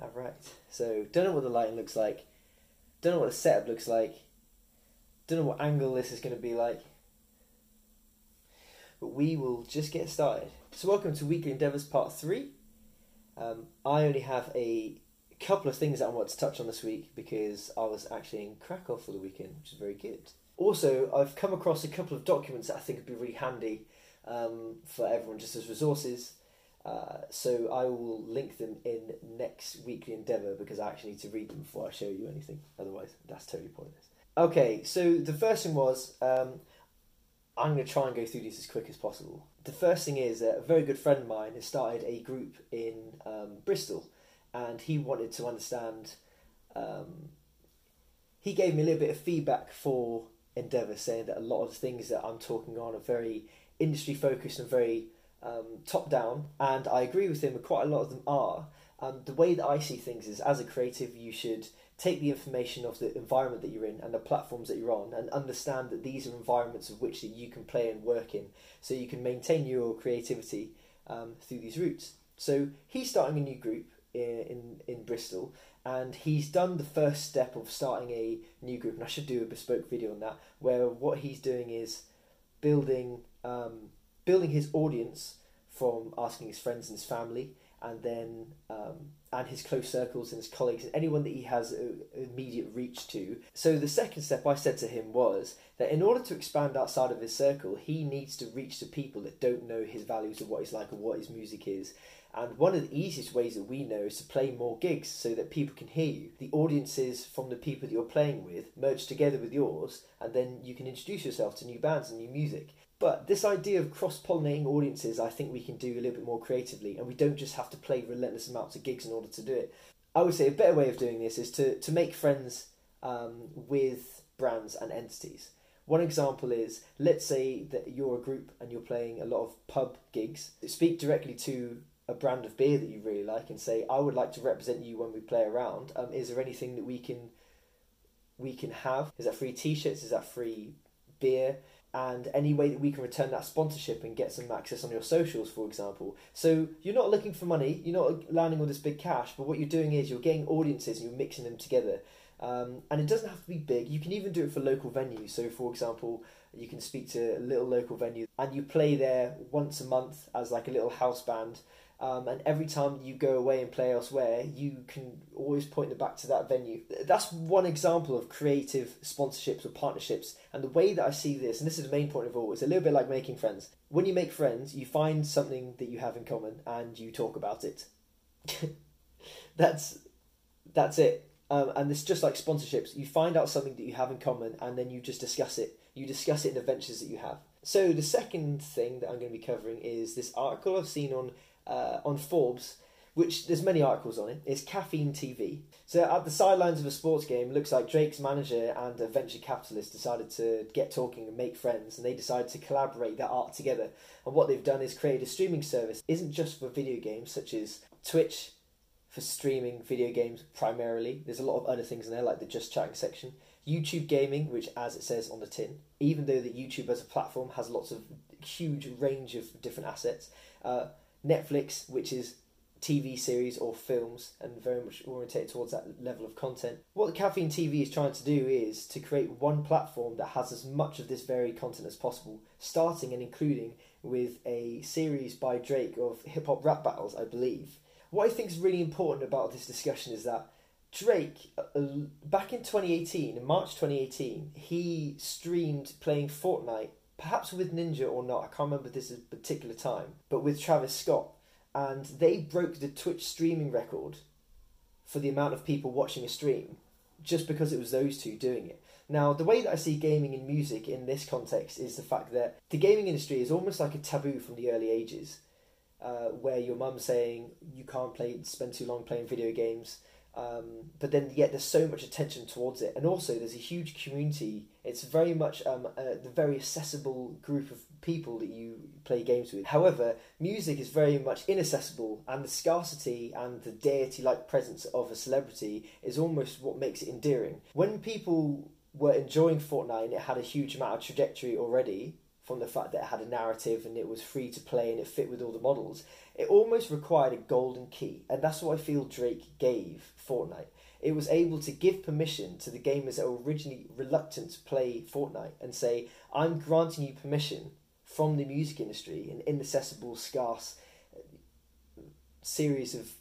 Alright. So, don't know what the lighting looks like. Don't know what the setup looks like. Don't know what angle this is going to be like. But we will just get started. So, welcome to Weekly Endeavours Part 3. Um, I only have a couple of things that I want to touch on this week because I was actually in Krakow for the weekend, which is very good. Also, I've come across a couple of documents that I think would be really handy um, for everyone just as resources. Uh, so I will link them in next weekly endeavour because I actually need to read them before I show you anything. Otherwise, that's totally pointless. Okay, so the first thing was um, I'm going to try and go through these as quick as possible. The first thing is that a very good friend of mine has started a group in um, Bristol, and he wanted to understand. Um, he gave me a little bit of feedback for Endeavour, saying that a lot of the things that I'm talking on are very industry focused and very um, top down, and I agree with him. Quite a lot of them are. Um, the way that I see things is, as a creative, you should take the information of the environment that you're in and the platforms that you're on, and understand that these are environments of which that you can play and work in, so you can maintain your creativity um, through these routes. So he's starting a new group in, in in Bristol, and he's done the first step of starting a new group. And I should do a bespoke video on that, where what he's doing is building um, building his audience from asking his friends and his family, and then um, and his close circles and his colleagues and anyone that he has immediate reach to. So the second step I said to him was that in order to expand outside of his circle, he needs to reach to people that don't know his values or what he's like or what his music is. And one of the easiest ways that we know is to play more gigs so that people can hear you. The audiences from the people that you're playing with merge together with yours, and then you can introduce yourself to new bands and new music. But this idea of cross pollinating audiences, I think we can do a little bit more creatively, and we don't just have to play relentless amounts of gigs in order to do it. I would say a better way of doing this is to, to make friends um, with brands and entities. One example is let's say that you're a group and you're playing a lot of pub gigs. Speak directly to a brand of beer that you really like and say, "I would like to represent you when we play around. Um, is there anything that we can we can have? Is that free T-shirts? Is that free beer? And any way that we can return that sponsorship and get some access on your socials, for example. So you're not looking for money, you're not landing all this big cash, but what you're doing is you're getting audiences and you're mixing them together. Um, and it doesn't have to be big. You can even do it for local venues. So, for example, you can speak to a little local venue and you play there once a month as like a little house band um, and every time you go away and play elsewhere, you can always point them back to that venue. That's one example of creative sponsorships or partnerships. And the way that I see this, and this is the main point of all, it's a little bit like making friends. When you make friends, you find something that you have in common and you talk about it. that's that's it. Um, and it's just like sponsorships. You find out something that you have in common, and then you just discuss it. You discuss it in the ventures that you have. So the second thing that I'm going to be covering is this article I've seen on uh, on Forbes, which there's many articles on it. It's caffeine TV. So at the sidelines of a sports game, looks like Drake's manager and a venture capitalist decided to get talking and make friends, and they decided to collaborate their art together. And what they've done is create a streaming service. Isn't just for video games such as Twitch for streaming video games primarily. There's a lot of other things in there like the just chatting section. YouTube gaming, which as it says on the tin, even though that YouTube as a platform has lots of huge range of different assets. Uh, Netflix, which is TV series or films and very much orientated towards that level of content. What the Caffeine TV is trying to do is to create one platform that has as much of this varied content as possible, starting and including with a series by Drake of hip hop rap battles, I believe. What I think is really important about this discussion is that Drake, uh, back in 2018, in March 2018, he streamed playing Fortnite perhaps with Ninja or not, I can't remember this particular time, but with Travis Scott. And they broke the Twitch streaming record for the amount of people watching a stream just because it was those two doing it. Now, the way that I see gaming and music in this context is the fact that the gaming industry is almost like a taboo from the early ages, uh, where your mum's saying you can't play, spend too long playing video games, um, but then yet there's so much attention towards it, and also there's a huge community. It's very much um, uh, the very accessible group of people that you play games with. However, music is very much inaccessible, and the scarcity and the deity-like presence of a celebrity is almost what makes it endearing. When people were enjoying Fortnite and it had a huge amount of trajectory already, from the fact that it had a narrative and it was free to play and it fit with all the models. It almost required a golden key, and that's what I feel Drake gave Fortnite. It was able to give permission to the gamers that were originally reluctant to play Fortnite and say, I'm granting you permission from the music industry, an inaccessible, scarce series of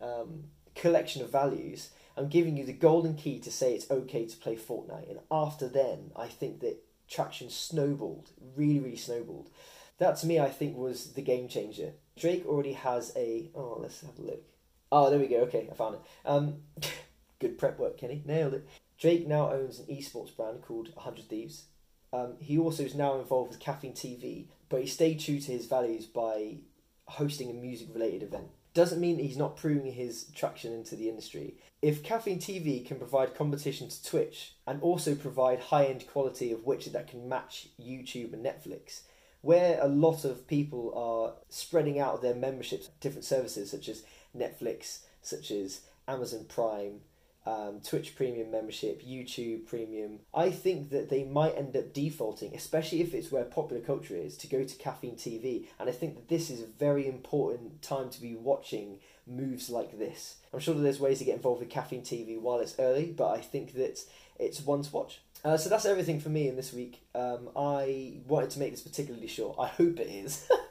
um, collection of values. I'm giving you the golden key to say it's okay to play Fortnite. And after then, I think that traction snowballed, really, really snowballed. That to me, I think, was the game changer. Drake already has a. Oh, let's have a look. Oh, there we go. Okay, I found it. Um, good prep work, Kenny. Nailed it. Drake now owns an esports brand called 100 Thieves. Um, he also is now involved with Caffeine TV, but he stayed true to his values by hosting a music related event. Doesn't mean he's not proving his traction into the industry. If Caffeine TV can provide competition to Twitch and also provide high end quality of which that can match YouTube and Netflix, where a lot of people are spreading out their memberships, different services such as Netflix, such as Amazon Prime, um, Twitch Premium membership, YouTube Premium, I think that they might end up defaulting, especially if it's where popular culture is, to go to Caffeine TV. And I think that this is a very important time to be watching moves like this. I'm sure that there's ways to get involved with Caffeine TV while it's early, but I think that it's one to watch. Uh, so that's everything for me in this week. Um, I wanted to make this particularly short. I hope it is.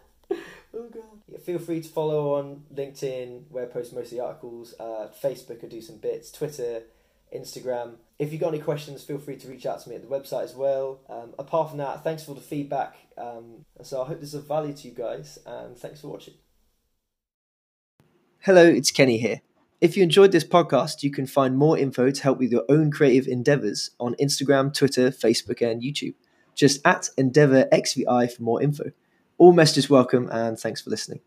oh god. Yeah, feel free to follow on LinkedIn, where I post most of the articles. Uh, Facebook, I do some bits. Twitter, Instagram. If you've got any questions, feel free to reach out to me at the website as well. Um, apart from that, thanks for the feedback. Um, so I hope this is of value to you guys, and thanks for watching. Hello, it's Kenny here. If you enjoyed this podcast, you can find more info to help with your own creative endeavors on Instagram, Twitter, Facebook, and YouTube. Just at EndeavorXVI for more info. All messages welcome, and thanks for listening.